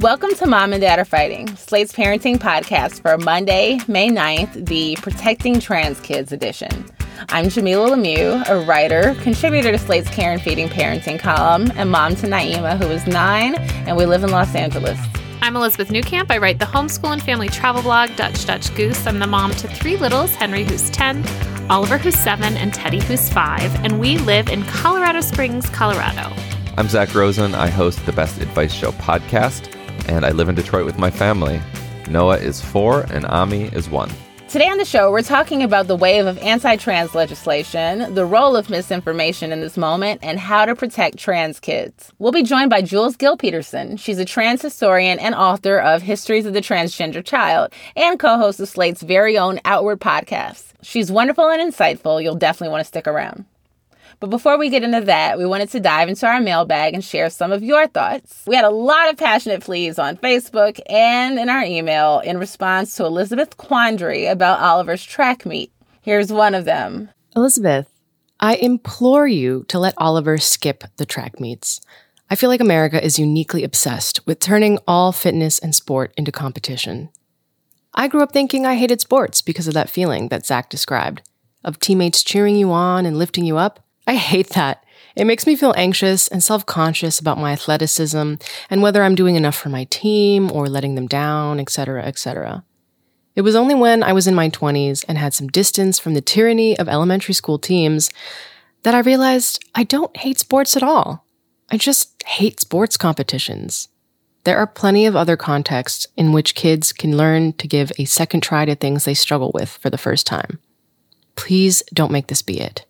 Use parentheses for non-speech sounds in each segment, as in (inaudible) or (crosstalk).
Welcome to Mom and Dad Are Fighting, Slate's parenting podcast for Monday, May 9th, the Protecting Trans Kids edition. I'm Jamilah Lemieux, a writer, contributor to Slate's Care and Feeding Parenting column, and mom to Naima, who is nine, and we live in Los Angeles. I'm Elizabeth Newcamp. I write the homeschool and family travel blog, Dutch Dutch Goose. I'm the mom to three littles Henry, who's 10, Oliver, who's 7, and Teddy, who's 5, and we live in Colorado Springs, Colorado. I'm Zach Rosen. I host the Best Advice Show podcast and I live in Detroit with my family. Noah is four and Ami is one. Today on the show, we're talking about the wave of anti trans legislation, the role of misinformation in this moment, and how to protect trans kids. We'll be joined by Jules Gill Peterson. She's a trans historian and author of Histories of the Transgender Child and co host of Slate's very own Outward podcast. She's wonderful and insightful. You'll definitely want to stick around. But before we get into that, we wanted to dive into our mailbag and share some of your thoughts. We had a lot of passionate pleas on Facebook and in our email in response to Elizabeth quandary about Oliver's track meet. Here's one of them. Elizabeth, I implore you to let Oliver skip the track meets. I feel like America is uniquely obsessed with turning all fitness and sport into competition. I grew up thinking I hated sports because of that feeling that Zach described of teammates cheering you on and lifting you up. I hate that. It makes me feel anxious and self conscious about my athleticism and whether I'm doing enough for my team or letting them down, etc., etc. It was only when I was in my 20s and had some distance from the tyranny of elementary school teams that I realized I don't hate sports at all. I just hate sports competitions. There are plenty of other contexts in which kids can learn to give a second try to things they struggle with for the first time. Please don't make this be it.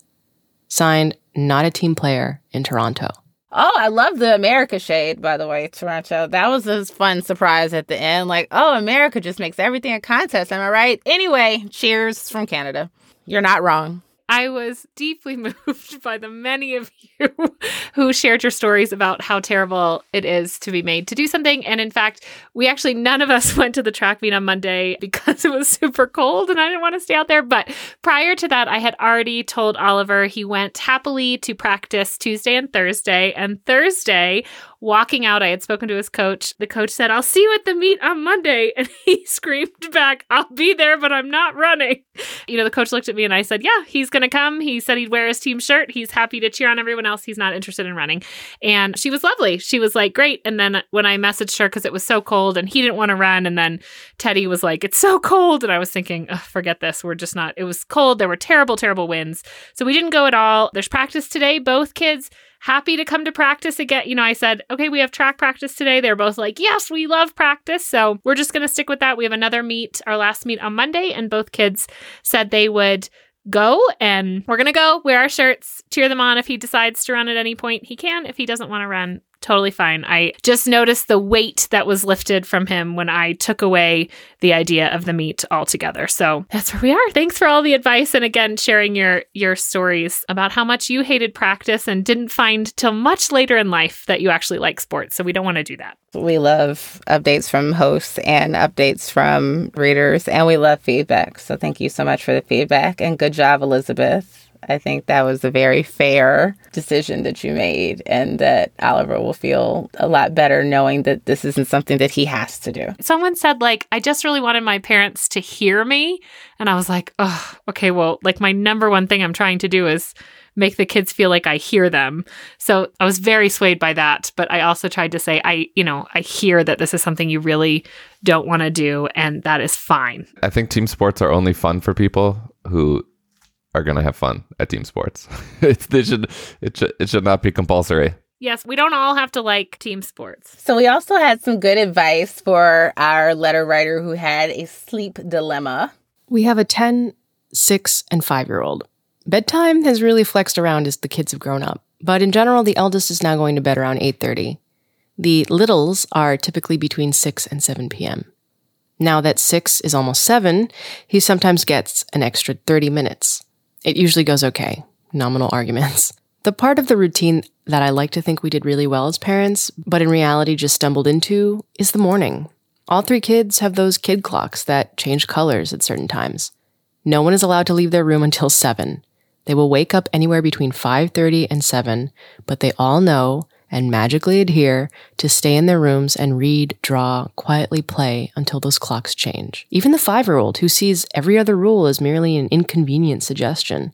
Signed, not a team player in Toronto. Oh, I love the America shade, by the way, Toronto. That was a fun surprise at the end. Like, oh, America just makes everything a contest. Am I right? Anyway, cheers from Canada. You're not wrong. I was deeply (laughs) moved by the many of you (laughs) who shared your stories about how terrible it is to be made to do something. And in fact, we actually, none of us (laughs) went to the track meet on Monday because it was super cold and I didn't want to stay out there. But prior to that, I had already told Oliver he went happily to practice Tuesday and Thursday. And Thursday, walking out, I had spoken to his coach. The coach said, I'll see you at the meet on Monday. (laughs) And he (laughs) screamed back, I'll be there, but I'm not running. You know, the coach looked at me and I said, Yeah, he's going to come. He said he'd wear his team shirt. He's happy to cheer on everyone else. He's not interested in running. And she was lovely. She was like, Great. And then when I messaged her, because it was so cold and he didn't want to run, and then Teddy was like, It's so cold. And I was thinking, Forget this. We're just not, it was cold. There were terrible, terrible winds. So we didn't go at all. There's practice today. Both kids happy to come to practice again. You know, I said, okay, we have track practice today. They're both like, yes, we love practice. So we're just going to stick with that. We have another meet, our last meet on Monday, and both kids said they would go and we're going to go wear our shirts, cheer them on. If he decides to run at any point, he can. If he doesn't want to run, totally fine. I just noticed the weight that was lifted from him when I took away the idea of the meet altogether. So that's where we are. Thanks for all the advice and again sharing your your stories about how much you hated practice and didn't find till much later in life that you actually like sports. So we don't want to do that. We love updates from hosts and updates from readers and we love feedback. So thank you so much for the feedback and good job Elizabeth. I think that was a very fair decision that you made, and that Oliver will feel a lot better knowing that this isn't something that he has to do. Someone said, like, I just really wanted my parents to hear me. And I was like, oh, okay, well, like, my number one thing I'm trying to do is make the kids feel like I hear them. So I was very swayed by that. But I also tried to say, I, you know, I hear that this is something you really don't want to do, and that is fine. I think team sports are only fun for people who are going to have fun at team sports. (laughs) it, should, it, should, it should not be compulsory. Yes, we don't all have to like team sports. So, we also had some good advice for our letter writer who had a sleep dilemma. We have a 10, 6, and 5 year old. Bedtime has really flexed around as the kids have grown up, but in general, the eldest is now going to bed around 8:30. The littles are typically between 6 and 7 p.m. Now that 6 is almost 7, he sometimes gets an extra 30 minutes. It usually goes okay, nominal arguments. (laughs) The part of the routine that I like to think we did really well as parents, but in reality just stumbled into, is the morning. All three kids have those kid clocks that change colors at certain times. No one is allowed to leave their room until 7. They will wake up anywhere between 5:30 and 7, but they all know and magically adhere to stay in their rooms and read, draw, quietly play until those clocks change. Even the 5-year-old who sees every other rule as merely an inconvenient suggestion.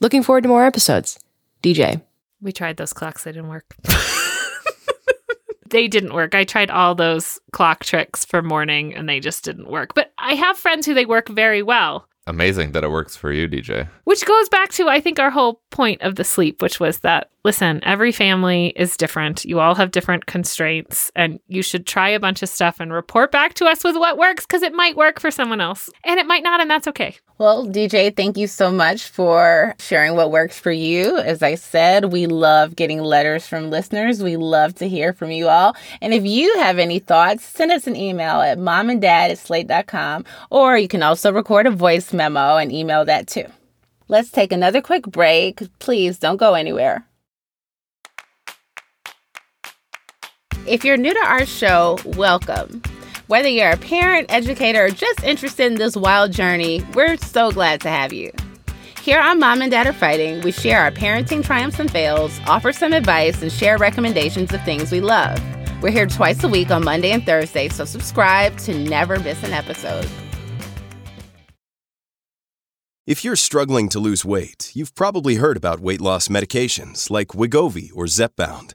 Looking forward to more episodes. DJ. We tried those clocks, they didn't work. (laughs) they didn't work. I tried all those clock tricks for morning and they just didn't work. But I have friends who they work very well. Amazing that it works for you, DJ. Which goes back to, I think, our whole point of the sleep, which was that, listen, every family is different. You all have different constraints, and you should try a bunch of stuff and report back to us with what works because it might work for someone else and it might not, and that's okay. Well, DJ, thank you so much for sharing what works for you. As I said, we love getting letters from listeners. We love to hear from you all. And if you have any thoughts, send us an email at momanddad at slate.com, or you can also record a voice memo and email that too. Let's take another quick break. Please don't go anywhere. If you're new to our show, welcome. Whether you're a parent, educator, or just interested in this wild journey, we're so glad to have you. Here on Mom and Dad Are Fighting, we share our parenting triumphs and fails, offer some advice, and share recommendations of things we love. We're here twice a week on Monday and Thursday, so subscribe to never miss an episode. If you're struggling to lose weight, you've probably heard about weight loss medications like Wegovy or Zepbound,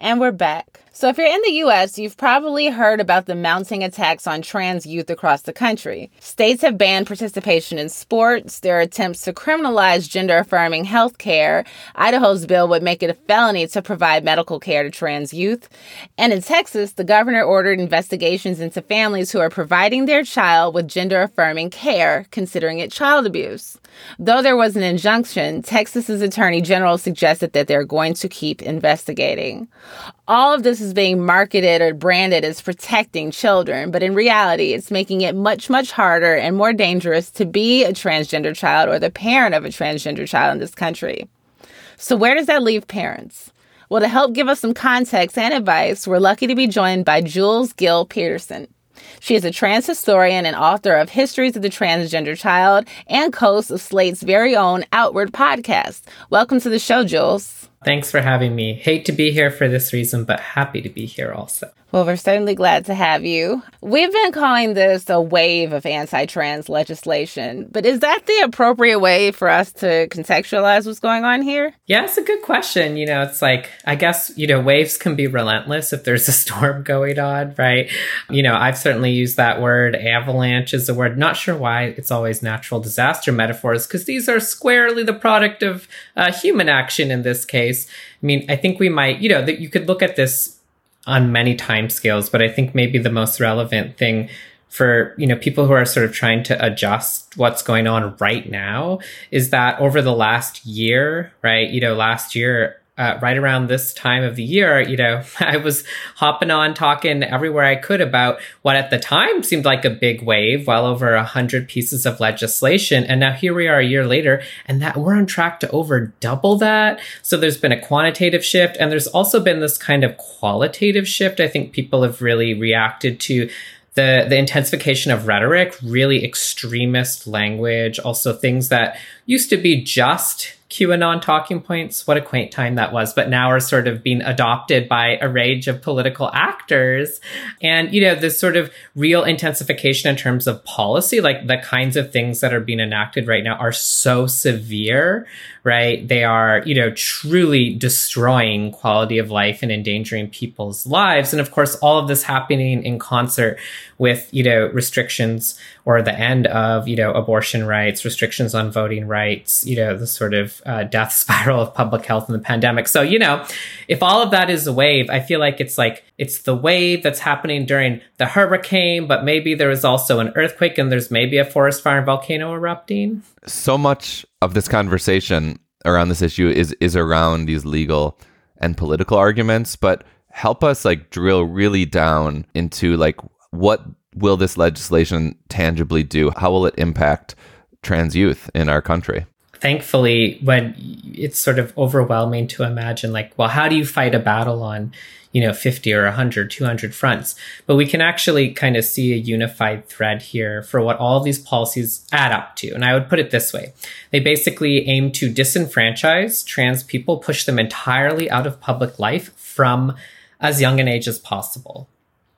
And we're back. So, if you're in the US, you've probably heard about the mounting attacks on trans youth across the country. States have banned participation in sports. There are attempts to criminalize gender affirming health care. Idaho's bill would make it a felony to provide medical care to trans youth. And in Texas, the governor ordered investigations into families who are providing their child with gender affirming care, considering it child abuse. Though there was an injunction, Texas's attorney general suggested that they're going to keep investigating. All of this is being marketed or branded as protecting children, but in reality, it's making it much, much harder and more dangerous to be a transgender child or the parent of a transgender child in this country. So, where does that leave parents? Well, to help give us some context and advice, we're lucky to be joined by Jules Gill Peterson. She is a trans historian and author of Histories of the Transgender Child and host of Slate's very own Outward podcast. Welcome to the show, Jules. Thanks for having me. Hate to be here for this reason, but happy to be here also. Well, we're certainly glad to have you. We've been calling this a wave of anti trans legislation, but is that the appropriate way for us to contextualize what's going on here? Yeah, it's a good question. You know, it's like, I guess, you know, waves can be relentless if there's a (laughs) storm going on, right? You know, I've certainly used that word. Avalanche is a word. Not sure why it's always natural disaster metaphors, because these are squarely the product of uh, human action in this case. I mean, I think we might, you know, that you could look at this on many time scales, but I think maybe the most relevant thing for you know people who are sort of trying to adjust what's going on right now is that over the last year, right? You know, last year uh, right around this time of the year, you know, (laughs) I was hopping on talking everywhere I could about what at the time seemed like a big wave, well over a hundred pieces of legislation. And now here we are a year later and that we're on track to over double that. So there's been a quantitative shift and there's also been this kind of qualitative shift. I think people have really reacted to the the intensification of rhetoric, really extremist language, also things that used to be just QAnon talking points. What a quaint time that was, but now are sort of being adopted by a range of political actors. And, you know, this sort of real intensification in terms of policy, like the kinds of things that are being enacted right now are so severe, right? They are, you know, truly destroying quality of life and endangering people's lives. And of course, all of this happening in concert with, you know, restrictions or the end of, you know, abortion rights, restrictions on voting rights, you know, the sort of uh, death (laughs) spiral of public health in the pandemic. So, you know, if all of that is a wave, I feel like it's like, it's the wave that's happening during the hurricane, but maybe there is also an earthquake and there's maybe a forest fire and volcano erupting. So much of this conversation around this issue is is around these legal and political arguments, but help us like drill really down into like what will this legislation tangibly do? How will it impact trans youth in our country? Thankfully, when it's sort of overwhelming to imagine, like, well, how do you fight a battle on, you know, 50 or 100, 200 fronts? But we can actually kind of see a unified thread here for what all these policies add up to. And I would put it this way they basically aim to disenfranchise trans people, push them entirely out of public life from as young an age as possible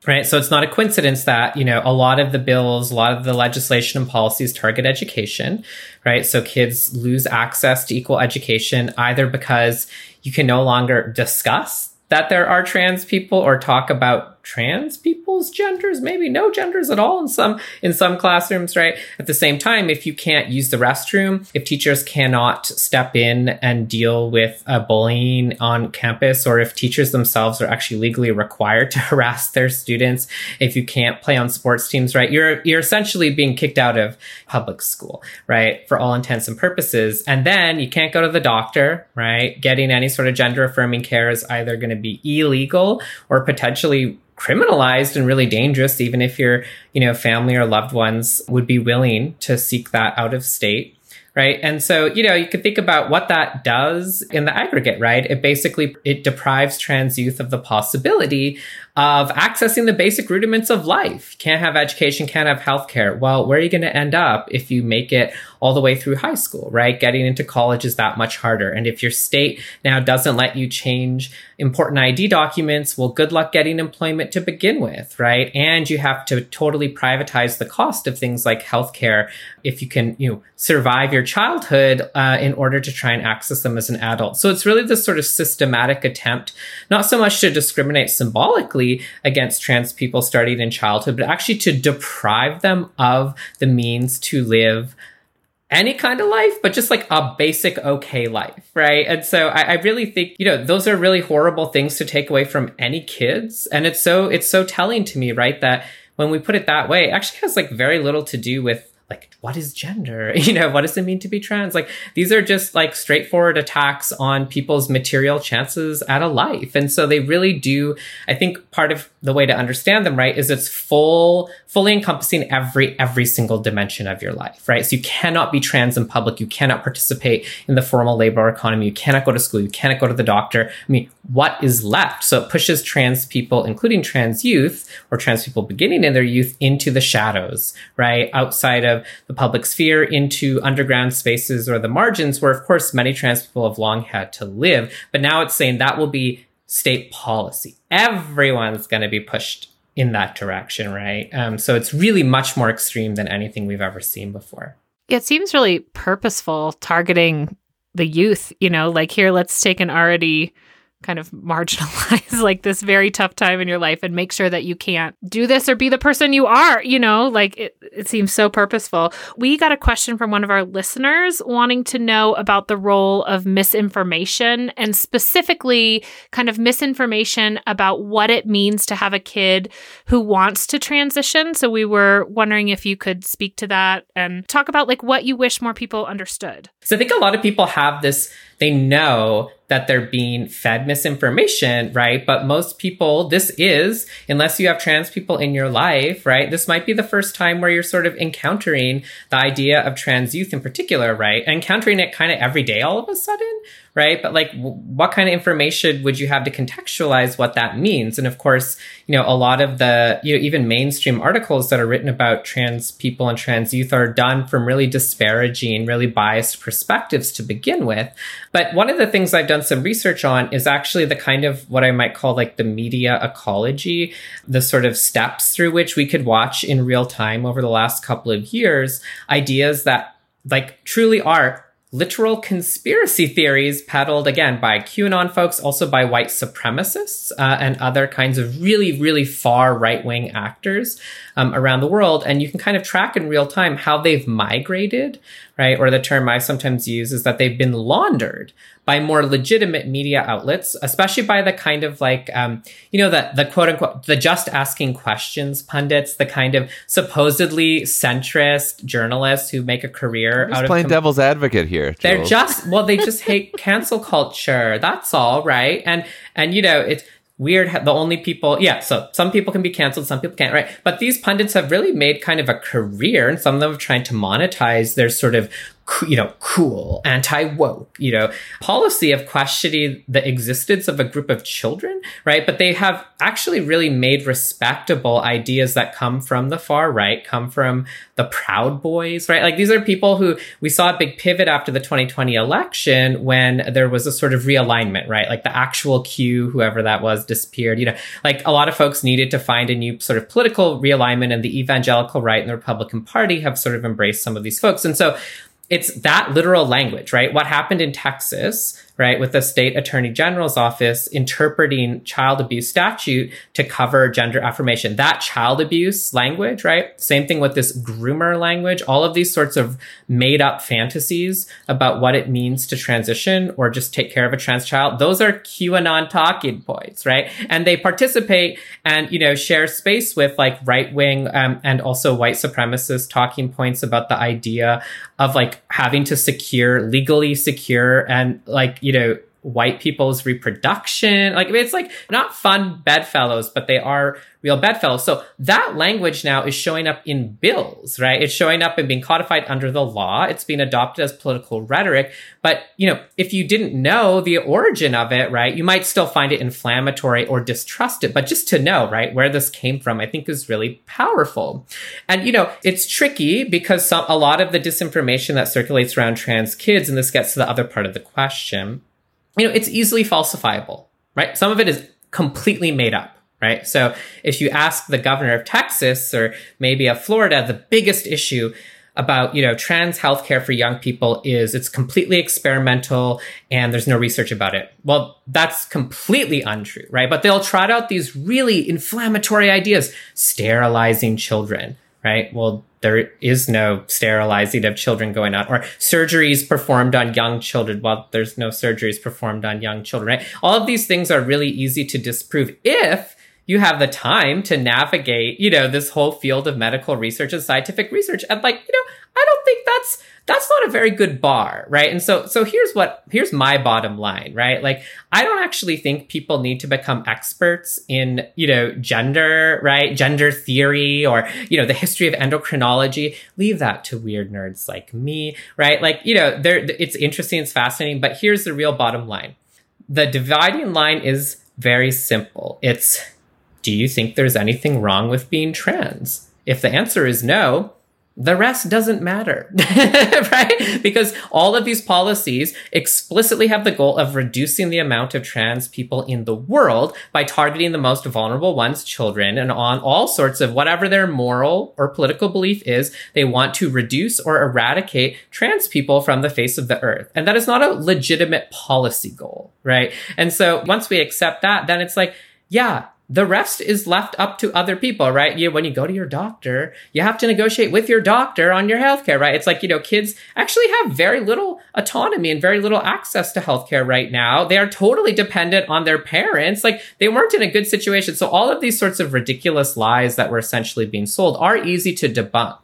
right? So it's not a coincidence that, you know, a lot of the bills, a lot of the legislation and policies target education, right? So kids lose access to equal education either because you can no longer discuss that there are trans people or talk about trans people's genders, maybe no genders at all in some in some classrooms, right? At the same time, if you can't use the restroom, if teachers cannot step in and deal with uh, bullying on campus, or if teachers themselves are actually legally required to (laughs) harass their students, if you can't play on sports teams, right? You're you're essentially being kicked out of public school, right? For all intents and purposes. And then you can't go to the doctor, right? Getting any sort of gender affirming care is either going to be illegal or potentially criminalized and really dangerous, even if your, you know, family or loved ones would be willing to seek that out of state. Right. And so, you know, you could think about what that does in the aggregate, right? It basically, it deprives trans youth of the possibility of accessing the basic rudiments of life. Can't have education, can't have healthcare. Well, where are you going to end up if you make it all the way through high school, right? Getting into college is that much harder. And if your state now doesn't let you change important ID documents, well, good luck getting employment to begin with, right? And you have to totally privatize the cost of things like healthcare if you can, you know, survive your childhood uh, in order to try and access them as an adult. So it's really this sort of systematic attempt, not so much to discriminate symbolically against trans people starting in childhood, but actually to deprive them of the means to live any kind of life, but just like a basic okay life, right? And so I, I, really think, you know, those are really horrible things to take away from any kids. And it's so, it's so telling to me, right? That when we put it that way, it actually has like very little to do with like what is gender? (laughs) You know what does it mean to be trans? Like these are just like straightforward attacks on people's material chances at a life. And so they really do i think part of the way to understand them right is it's full fully encompassing every every single dimension of your life right? So you cannot be trans in public. You cannot participate in the formal labor economy. You cannot go to school. You cannot go to the doctor. I mean what is left? So it pushes trans people including trans youth or trans people beginning in their youth into the shadows right? Outside of the public sphere into underground spaces or the margins where, of course, many trans people have long had to live. But now it's saying that will be state policy. Everyone's going to be pushed in that direction, right? Um, so it's really much more extreme than anything we've ever seen before. It seems really purposeful targeting the youth, you know, like here, let's take an already kind of marginalize (laughs) like this very tough time in your life and make sure that you can't do this or be the person you are you know? Like it, it seems so purposeful. We got a question from one of our listeners wanting to know about the role of misinformation and specifically kind of misinformation about what it means to have a kid who wants to transition. So we were wondering if you could speak to that and talk about like what you wish more people understood. So i think a lot of people have this they know that they're being fed misinformation, right? But most people, this is, unless you have trans people in your life, right? This might be the first time where you're sort of encountering the idea of trans youth in particular, right? encountering it kind of every day all of a sudden, right? But like, w- what kind of information would you have to contextualize what that means? And of course, you know, a lot of the, you know, even mainstream articles that are written about trans people and trans youth are done from really disparaging, really biased perspectives to begin with. But one of the things I've done some research on is actually the kind of what I might call like the media ecology, the sort of steps through which we could watch in real time over the last couple of years, ideas that like truly are literal conspiracy theories peddled again by QAnon folks, also by white supremacists uh, and other kinds of really, really far right wing actors um, around the world. And you can kind of track in real time how they've migrated, right? Or the term I sometimes use is that they've been laundered by more legitimate media outlets, especially by the kind of like, um, you know, the, the quote unquote, the just asking questions pundits, the kind of supposedly centrist journalists who make a career out playing of. com- devil's advocate here. they're just, well, they just hate (laughs) cancel culture. That's all, right? And, and, you know, it's, weird the only people yeah so some people can be canceled some people can't right but these pundits have really made kind of a career and some of them are trying to monetize their sort of you know cool anti-woke you know policy of questioning the existence of a group of children right? But they have actually really made respectable ideas that come from the far right come from the proud boys right? Like these are people who we saw a big pivot after the 2020 election when there was a sort of realignment right? Like the actual q whoever that was disappeared you know? Like a lot of folks needed to find a new sort of political realignment and the evangelical right and the republican party have sort of embraced some of these folks. And so it's that literal language, right? What happened in Texas, right, with the state attorney general's office interpreting child abuse statute to cover gender affirmation. That child abuse language, right? Same thing with this groomer language, all of these sorts of made up fantasies about what it means to transition or just take care of a trans child. Those are QAnon talking points, right? And they participate and, you know, share space with like right wing um, and also white supremacist talking points about the idea of like having to secure legally secure and like you know white people's reproduction. Like it's like not fun bedfellows but they are real bedfellows. So that language now is showing up in bills right? It's showing up and being codified under the law. It's being adopted as political rhetoric. But you know if you didn't know the origin of it right you might still find it inflammatory or distrust it but just to know right where this came from i think is really powerful. And you know it's tricky because some a lot of the disinformation that circulates around trans kids and this gets to the other part of the question you know, it's easily falsifiable, right? Some of it is completely made up, right? So if you ask the governor of Texas or maybe of Florida, the biggest issue about, you know, trans healthcare for young people is it's completely experimental and there's no research about it. Well, that's completely untrue, right? But they'll trot out these really inflammatory ideas, sterilizing children, right? Well, there is no sterilizing of children going on or surgeries performed on young children. Well, there's no surgeries performed on young children, right? All of these things are really easy to disprove if you have the time to navigate, you know, this whole field of medical research and scientific research. And like, you know, I don't think that's that's not a very good bar, right? And so so here's what here's my bottom line, right? Like I don't actually think people need to become experts in, you know, gender, right? Gender theory or, you know, the history of endocrinology. Leave that to weird nerds like me, right? Like, you know, there it's interesting, it's fascinating, but here's the real bottom line. The dividing line is very simple. It's do you think there's anything wrong with being trans? If the answer is no, the rest doesn't matter, (laughs) right? Because all of these policies explicitly have the goal of reducing the amount of trans people in the world by targeting the most vulnerable ones, children, and on all sorts of whatever their moral or political belief is, they want to reduce or eradicate trans people from the face of the earth. And that is not a legitimate policy goal, right? And so once we accept that, then it's like, yeah, the rest is left up to other people, right? You, when you go to your doctor, you have to negotiate with your doctor on your healthcare, right? It's like, you know, kids actually have very little autonomy and very little access to healthcare right now. They are totally dependent on their parents. Like they weren't in a good situation. So all of these sorts of ridiculous lies that were essentially being sold are easy to debunk.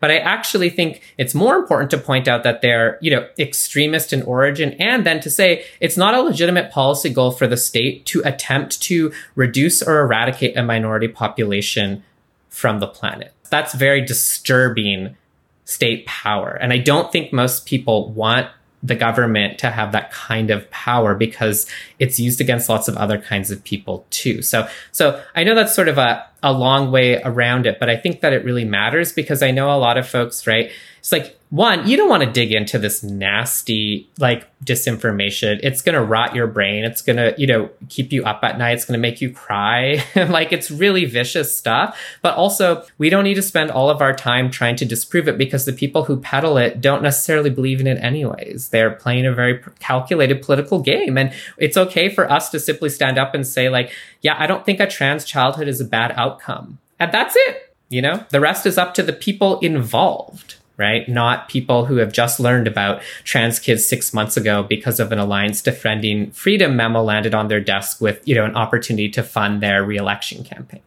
But I actually think it's more important to point out that they're, you know, extremist in origin and then to say it's not a legitimate policy goal for the state to attempt to reduce or eradicate a minority population from the planet. That's very disturbing state power. And I don't think most people want the government to have that kind of power because it's used against lots of other kinds of people too. So, so I know that's sort of a, a long way around it, but I think that it really matters because I know a lot of folks, right? It's like one, you don't want to dig into this nasty like disinformation. It's going to rot your brain. It's going to, you know, keep you up at night. It's going to make you cry. (laughs) like it's really vicious stuff. But also, we don't need to spend all of our time trying to disprove it because the people who peddle it don't necessarily believe in it anyways. They're playing a very calculated political game. And it's okay for us to simply stand up and say like, yeah, I don't think a trans childhood is a bad outcome. And that's it. You know, the rest is up to the people involved right? Not people who have just learned about trans kids six months ago because of an Alliance Defending Freedom memo landed on their desk with, you know, an opportunity to fund their reelection campaign.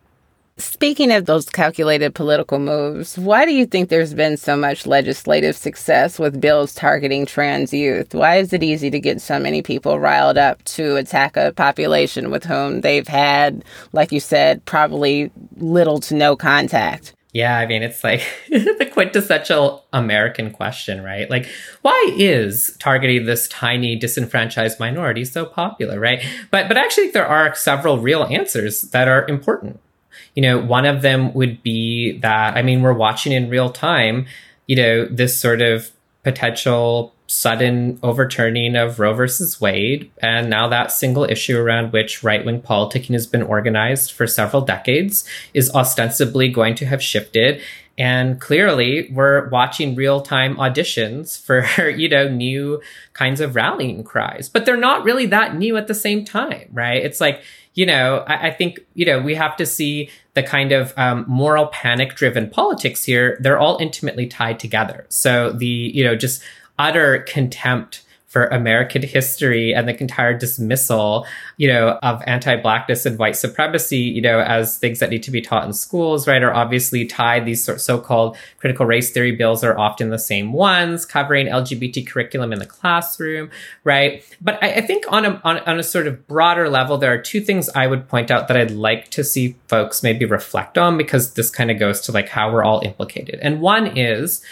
Speaking of those calculated political moves, why do you think there's been so much legislative success with bills targeting trans youth? Why is it easy to get so many people riled up to attack a population with whom they've had, like you said, probably little to no contact? Yeah, I mean, it's like (laughs) the quintessential American question, right? Like, why is targeting this tiny disenfranchised minority so popular, right? But but actually, there are several real answers that are important. You know, one of them would be that I mean, we're watching in real time, you know, this sort of potential sudden overturning of Roe versus Wade, and now that single issue around which right wing politicking has been organized for several decades is ostensibly going to have shifted. And clearly, we're watching real time auditions for, (laughs) you know, new kinds of rallying cries, but they're not really that new at the same time, right? It's like, you know, I, I think, you know, we have to see the kind of um, moral panic driven politics here. They're all intimately tied together. So the, you know, just utter contempt for American history and the entire dismissal, you know, of anti-blackness and white supremacy, you know, as things that need to be taught in schools, right, are obviously tied. These so-called critical race theory bills are often the same ones covering LGBT curriculum in the classroom, right? But I, I think on a on, on a sort of broader level, there are two things I would point out that I'd like to see folks maybe reflect on because this kind of goes to like how we're all implicated. And one is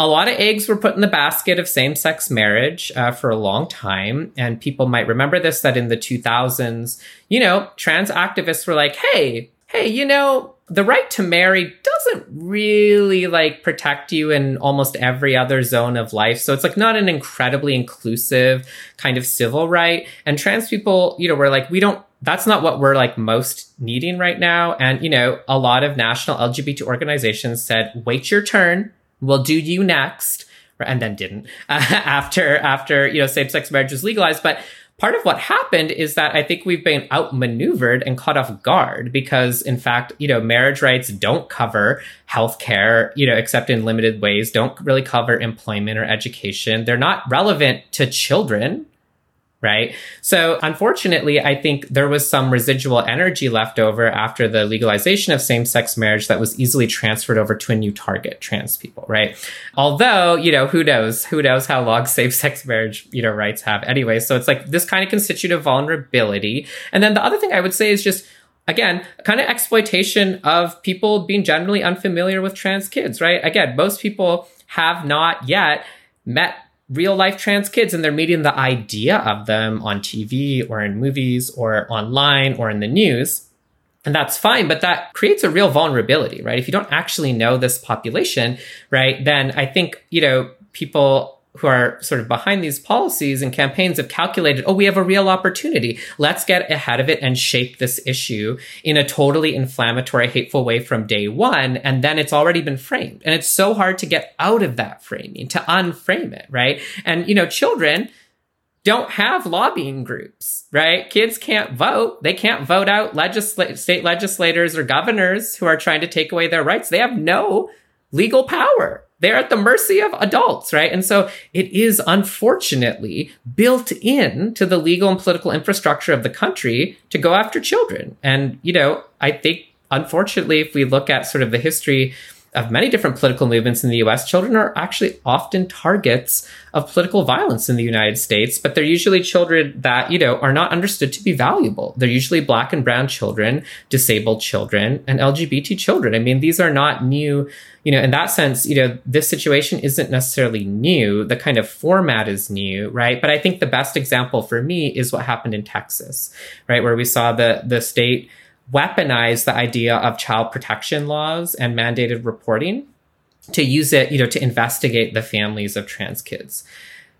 a lot of eggs were put in the basket of same sex marriage uh, for a long time. And people might remember this that in the 2000s, you know, trans activists were like, hey, hey, you know, the right to marry doesn't really like protect you in almost every other zone of life. So it's like not an incredibly inclusive kind of civil right. And trans people, you know, were like, we don't that's not what we're like most needing right now. And, you know, a lot of national LGBT organizations said, wait your turn we'll do you next. And then didn't uh, (laughs) after after you know same-sex marriage was legalized. But part of what happened is that i think we've been outmaneuvered and caught off guard because in fact you know marriage rights don't cover healthcare you know except in limited ways don't really cover employment or education. They're not relevant to children right? So unfortunately, I think there was some residual energy left over after the legalization of same-sex marriage that was easily transferred over to a new target, trans people, right? Although, you know, who knows? Who knows how long (laughs) same-sex marriage, you know, rights have anyway. So it's like this kind of constitutive vulnerability. And then the other thing I would say is just again, kind of exploitation of people being generally unfamiliar with trans kids, right? Again, most people have not yet met real life trans kids and they're meeting the idea of them on TV or in movies or online or in the news. And that's fine, but that creates a real vulnerability, right? If you don't actually know this population, right, then I think, you know, people who are sort of behind these policies and campaigns have calculated, oh, we have a real opportunity. Let's get ahead of it and shape this issue in a totally inflammatory, hateful way from day one. And then it's already been framed. And it's so hard to get out of that framing, to unframe it, right? And, you know, children, don't have lobbying groups, right? Kids can't vote. They can't vote out legisl- state legislators or governors who are trying to take away their rights. They have no legal power, they're at the mercy of adults, right? And so it is unfortunately built in to the legal and political infrastructure of the country to go after children. And, you know, I think unfortunately, if we look at sort of the history of many different political movements in the US, children are actually often targets of political violence in the United States, but they're usually children that, you know, are not understood to be valuable. They're usually black and brown children, disabled children, and LGBT children. I mean, these are not new, you know, in that sense, you know, this situation isn't necessarily new. The kind of format is new, right? But I think the best example for me is what happened in Texas, right? Where we saw the the state weaponize the idea of child protection laws and mandated reporting to use it, you know, to investigate the families of trans kids.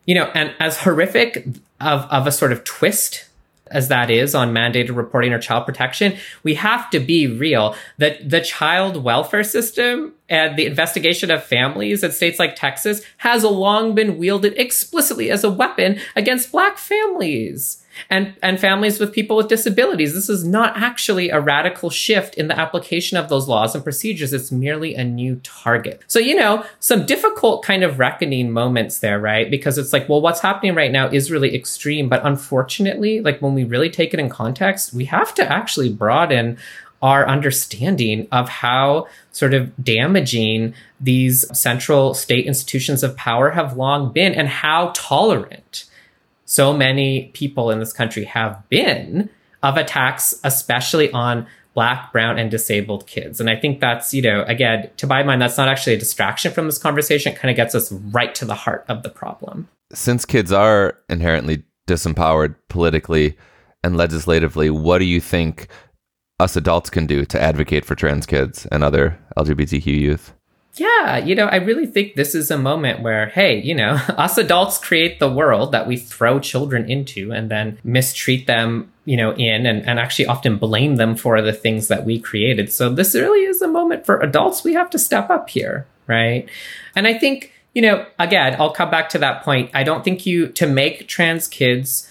You know, and as horrific of, of a sort of twist as that is on mandated reporting or child protection, we have to be real that the child welfare system and the investigation of families in states like Texas has long been wielded explicitly as a weapon against black families and, and families with people with disabilities. This is not actually a radical shift in the application of those laws and procedures. It's merely a new target. So, you know, some difficult kind of reckoning moments there, right? Because it's like, well, what's happening right now is really extreme. But unfortunately, like when we really take it in context, we have to actually broaden our understanding of how sort of damaging these central state institutions of power have long been and how tolerant so many people in this country have been of attacks, especially on black, brown, and disabled kids. And I think that's, you know, again, to my mind, that's not actually a distraction from this conversation. It kind of gets us right to the heart of the problem. Since kids are inherently disempowered politically and legislatively, what do you think us adults can do to advocate for trans kids and other LGBTQ youth? Yeah, you know, I really think this is a moment where, hey, you know, (laughs) us adults create the world that we throw children into and then mistreat them, you know, in and, and actually often blame them for the things that we created. So this really is a moment for adults. We have to step up here, right? And I think, you know, again, I'll come back to that point. I don't think you, to make trans kids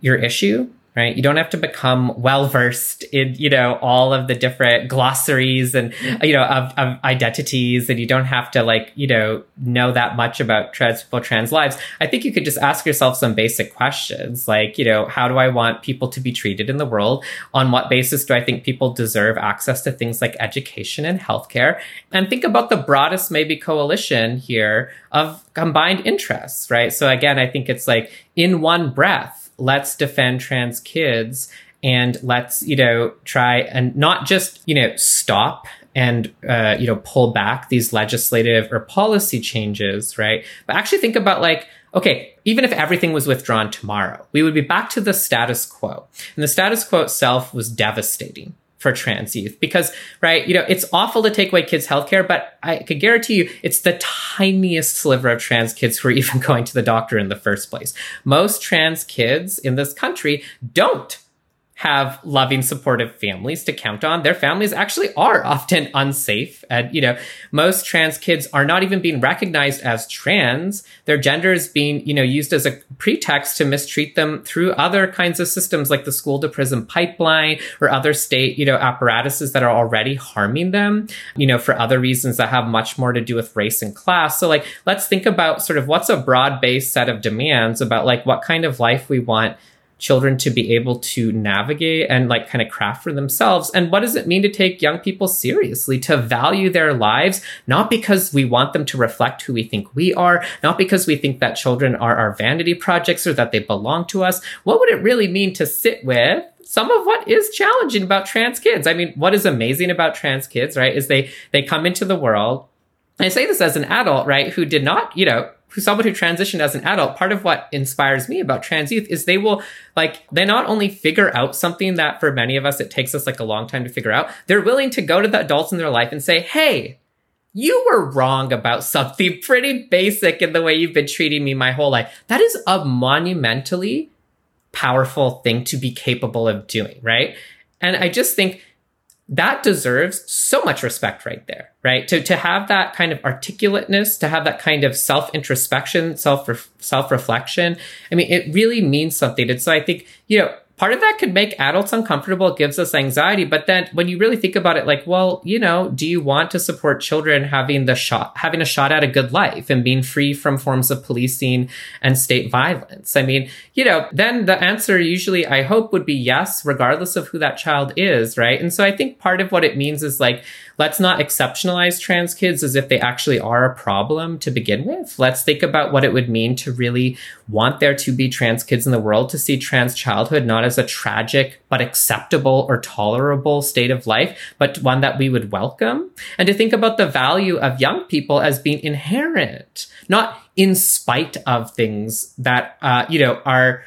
your issue, right? You don't have to become well versed in, you know, all of the different glossaries and, mm-hmm. you know, of, of, identities. And you don't have to like, you know, know that much about trans people, trans lives. I think you could just ask yourself some basic questions like, you know, how do I want people to be treated in the world? On what basis do I think people deserve access to things like education and healthcare? And think about the broadest maybe coalition here of combined interests, right? So again, I think it's like in one breath, let's defend trans kids and let's you know try and not just you know stop and uh, you know pull back these legislative or policy changes right? But actually think about like okay even if everything was withdrawn tomorrow we would be back to the status quo. And the status quo itself was devastating for trans youth. Because right you know it's awful to take away kids healthcare but i could guarantee you it's the tiniest sliver of trans kids who are (laughs) even going to the doctor in the first place. Most trans kids in this country don't have loving, supportive families to count on. Their families actually are often unsafe. And, you know, most trans kids are not even being recognized as trans. Their gender is being, you know, used as a pretext to mistreat them through other kinds of systems like the school to prison pipeline or other state, you know, apparatuses that are already harming them, you know, for other reasons that have much more to do with race and class. So like, let's think about sort of what's a broad based set of demands about like what kind of life we want children to be able to navigate and like kind of craft for themselves. And what does it mean to take young people seriously to value their lives not because we want them to reflect who we think we are not because we think that children are our vanity projects or that they belong to us? What would it really mean to sit with some of what is challenging about trans kids? I mean what is amazing about trans kids right is they they come into the world I say this as an adult, right, who did not, you know, who someone who transitioned as an adult, part of what inspires me about trans youth is they will like they not only figure out something that for many of us it takes us like a long time to figure out, they're willing to go to the adults in their life and say, "Hey, you were wrong about something (laughs) pretty basic in the way you've been treating me my whole life." That is a monumentally powerful thing to be capable of doing, right? And I just think that deserves so much respect right there, right? To, to have that kind of articulateness, to have that kind of self introspection, self self reflection. I mean, it really means something. And so I think, you know, part of that could make adults uncomfortable. It gives us anxiety. But then when you really think about it, like, well, you know, do you want to support children having the shot, having a shot at a good life and being free from forms of policing and state violence? I mean, you know, then the answer usually, I hope, would be yes, regardless of who that child is, right? And so I think part of what it means is like, let's not exceptionalize trans kids as if they actually are a problem to begin with. Let's think about what it would mean to really want there to be trans kids in the world, to see trans childhood not as a tragic but acceptable or tolerable state of life, but one that we would welcome. And to think about the value of young people as being inherent, not in spite of things that, uh, you know, are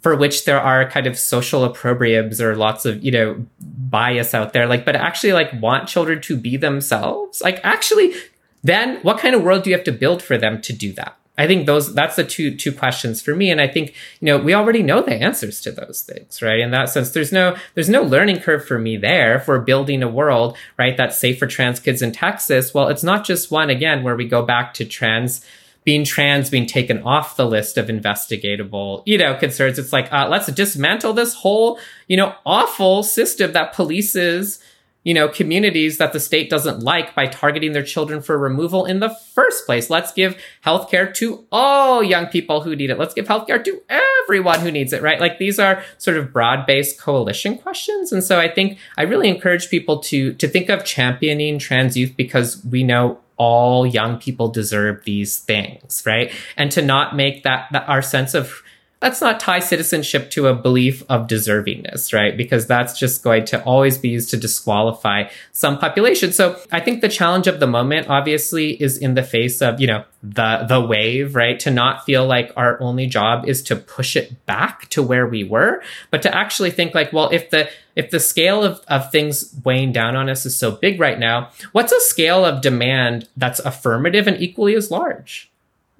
for which there are kind of social opprobriums or lots of you know bias out there like but actually like want children to be themselves? Like actually then what kind of world do you have to build for them to do that? I think those that's the two two questions for me and i think you know we already know the answers to those things right? In that sense there's no there's no learning curve for me there for building a world right that's safe for trans kids in texas. Well it's not just one again where we go back to trans being trans being taken off the list of investigatable, you know, concerns. It's like, uh, let's dismantle this whole, you know, awful system that polices, you know, communities that the state doesn't like by targeting their children for removal in the first place. Let's give healthcare to all young people who need it. Let's give healthcare to everyone who needs it, right? Like these are sort of broad-based coalition questions. And so I think I really encourage people to, to think of championing trans youth because we know all young people deserve these things, right? And to not make that, that our sense of let's not tie citizenship to a belief of deservingness, right? Because that's just going to always be used to disqualify some population. So I think the challenge of the moment, obviously, is in the face of, you know, the, the wave, right? To not feel like our only job is to push it back to where we were, but to actually think like, well, if the, if the scale of, of things weighing down on us is so big right now, what's a scale of demand that's affirmative and equally as large?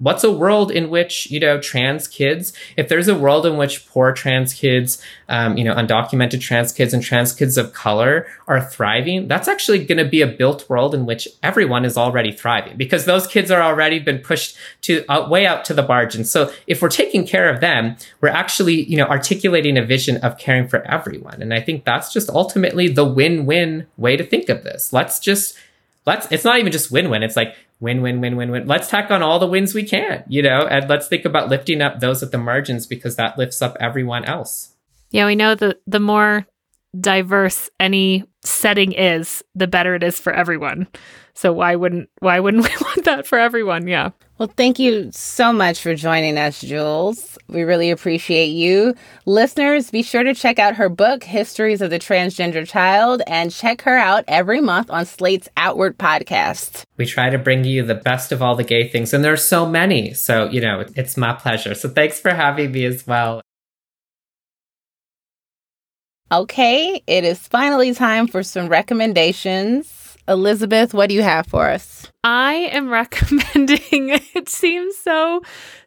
What's a world in which you know trans kids if there's a world in which poor trans kids um, you know undocumented trans kids and trans kids of color are thriving that's actually going to be a built world in which everyone is already thriving because those kids are already been pushed to uh, way out to the margin so if we're taking care of them we're actually you know articulating a vision of caring for everyone. And i think that's just ultimately the win-win way to think of this. Let's just let's it's not even just win-win. It's like win win win win win. Let's tack on all the wins we can you know and let's think about lifting up those at the margins because that lifts up everyone else. Yeah we know that the more diverse any setting is the better it is for everyone so why wouldn't why wouldn't (laughs) we want that for everyone yeah well, thank you so much for joining us, Jules. We really appreciate you. Listeners, be sure to check out her book, Histories of the Transgender Child, and check her out every month on Slate's Outward podcast. We try to bring you the best of all the gay things, and there are so many. So, you know, it's my pleasure. So, thanks for having me as well. Okay, it is finally time for some recommendations. Elizabeth, what do you have for us? I am (laughs) recommending, it seems so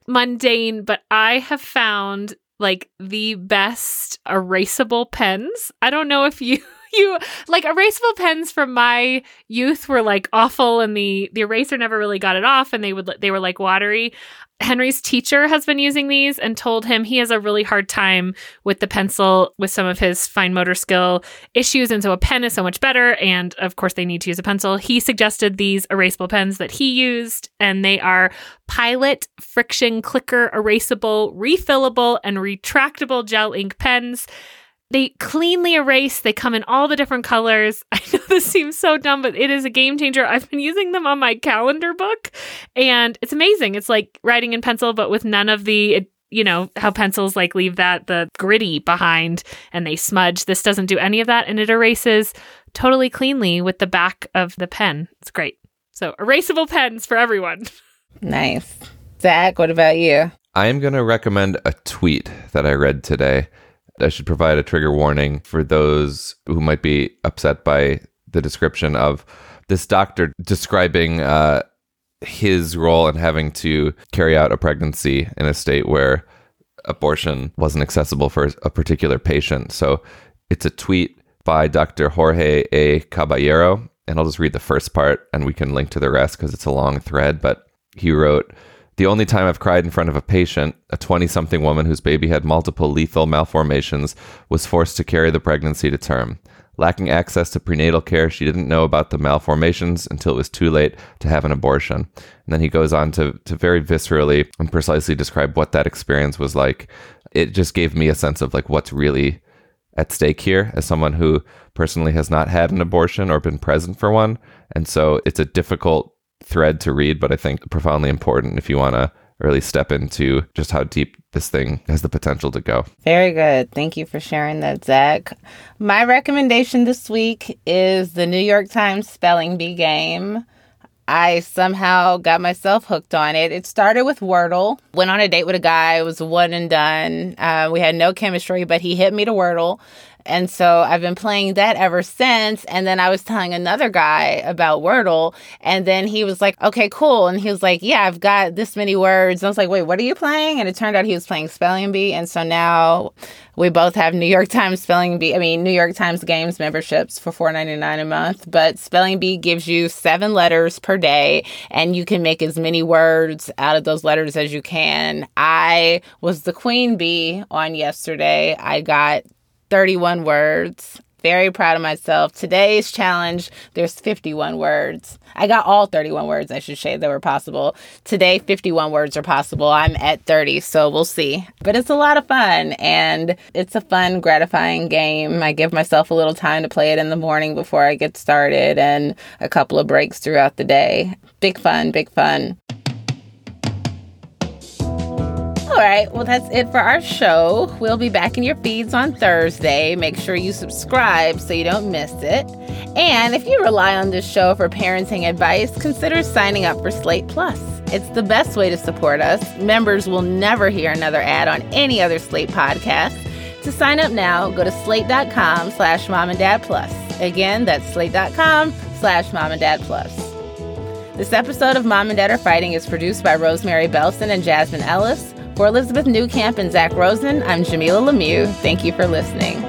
mundane, but I have found like the best erasable pens. I don't know if you you like erasable pens from my youth were like awful and the the eraser never really got it off and they would they were like watery Henry's teacher has been using these and told him he has a really hard time with the pencil with some of his fine motor skill issues. And so a pen is so much better. And of course, they need to use a pencil. He suggested these erasable pens that he used, and they are Pilot Friction Clicker Erasable, Refillable, and Retractable Gel Ink pens. They cleanly erase. They come in all the different colors. (laughs) I know this seems so dumb, but it is a game changer. I've been using them on my calendar book and it's amazing. It's like writing in pencil, but with none of the, it, you know, how pencils like leave that, the gritty behind and they smudge. This doesn't do any of that and it erases totally cleanly with the back of the pen. It's great. So, erasable pens for everyone. (laughs) Nice. Zach, what about you? I am going to recommend a tweet that I read today. I should provide a trigger warning for those who might be upset by the description of this doctor describing uh, his role in having to carry out a pregnancy in a state where abortion wasn't accessible for a particular patient. So it's a tweet by Dr. Jorge A. Caballero. And I'll just read the first part and we can link to the rest because it's a long thread. But he wrote, the only time I've cried in front of a patient, a 20 something woman whose baby had multiple lethal malformations, was forced to carry the pregnancy to term. Lacking access to prenatal care, she didn't know about the malformations until it was too late to have an abortion. And then he goes on to, to very viscerally and precisely describe what that experience was like. It just gave me a sense of like what's really at stake here as someone who personally has not had an abortion or been present for one. And so it's a difficult thread to read, but I think profoundly important if you want to really step into just how deep this thing has the potential to go. Very good. Thank you for sharing that, Zach. My recommendation this week is the New York Times Spelling Bee game. I somehow got myself hooked on it. It started with Wordle. Went on a date with a guy. It was one and done. Uh, we had no chemistry, but he hit me to Wordle. And so I've been playing that ever since. And then I was telling another guy about Wordle. And then he was like, okay, cool. And he was like, yeah, I've got this many words. And I was like, wait, what are you playing? And it turned out he was playing Spelling Bee. And so now we both have New York Times Spelling Bee, I mean, New York Times Games memberships for $4.99 a month. But Spelling Bee gives you seven letters per day. And you can make as many words out of those letters as you can. I was the queen bee on yesterday. I got 31 words. Very proud of myself. Today's challenge, there's 51 words. I got all 31 words, I should say, that were possible. Today, 51 words are possible. I'm at 30, so we'll see. But it's a lot of fun and it's a fun, gratifying game. I give myself a little time to play it in the morning before I get started and a couple of breaks throughout the day. Big fun, big fun. Right, well, that's it for our show. We'll be back in your feeds on Thursday. Make sure you subscribe so you don't miss it. And if you rely on this show for parenting advice, consider signing up for Slate Plus. It's the best way to support us. Members will never hear another ad on any other Slate podcast. To sign up now, go to slate.com slash mom and dad plus. Again, that's slate.com slash mom and dad plus. This episode of Mom and Dad Are Fighting is produced by Rosemary Belson and Jasmine Ellis. For Elizabeth Newcamp and Zach Rosen, I'm Jamilah Lemieux. Thank you for listening.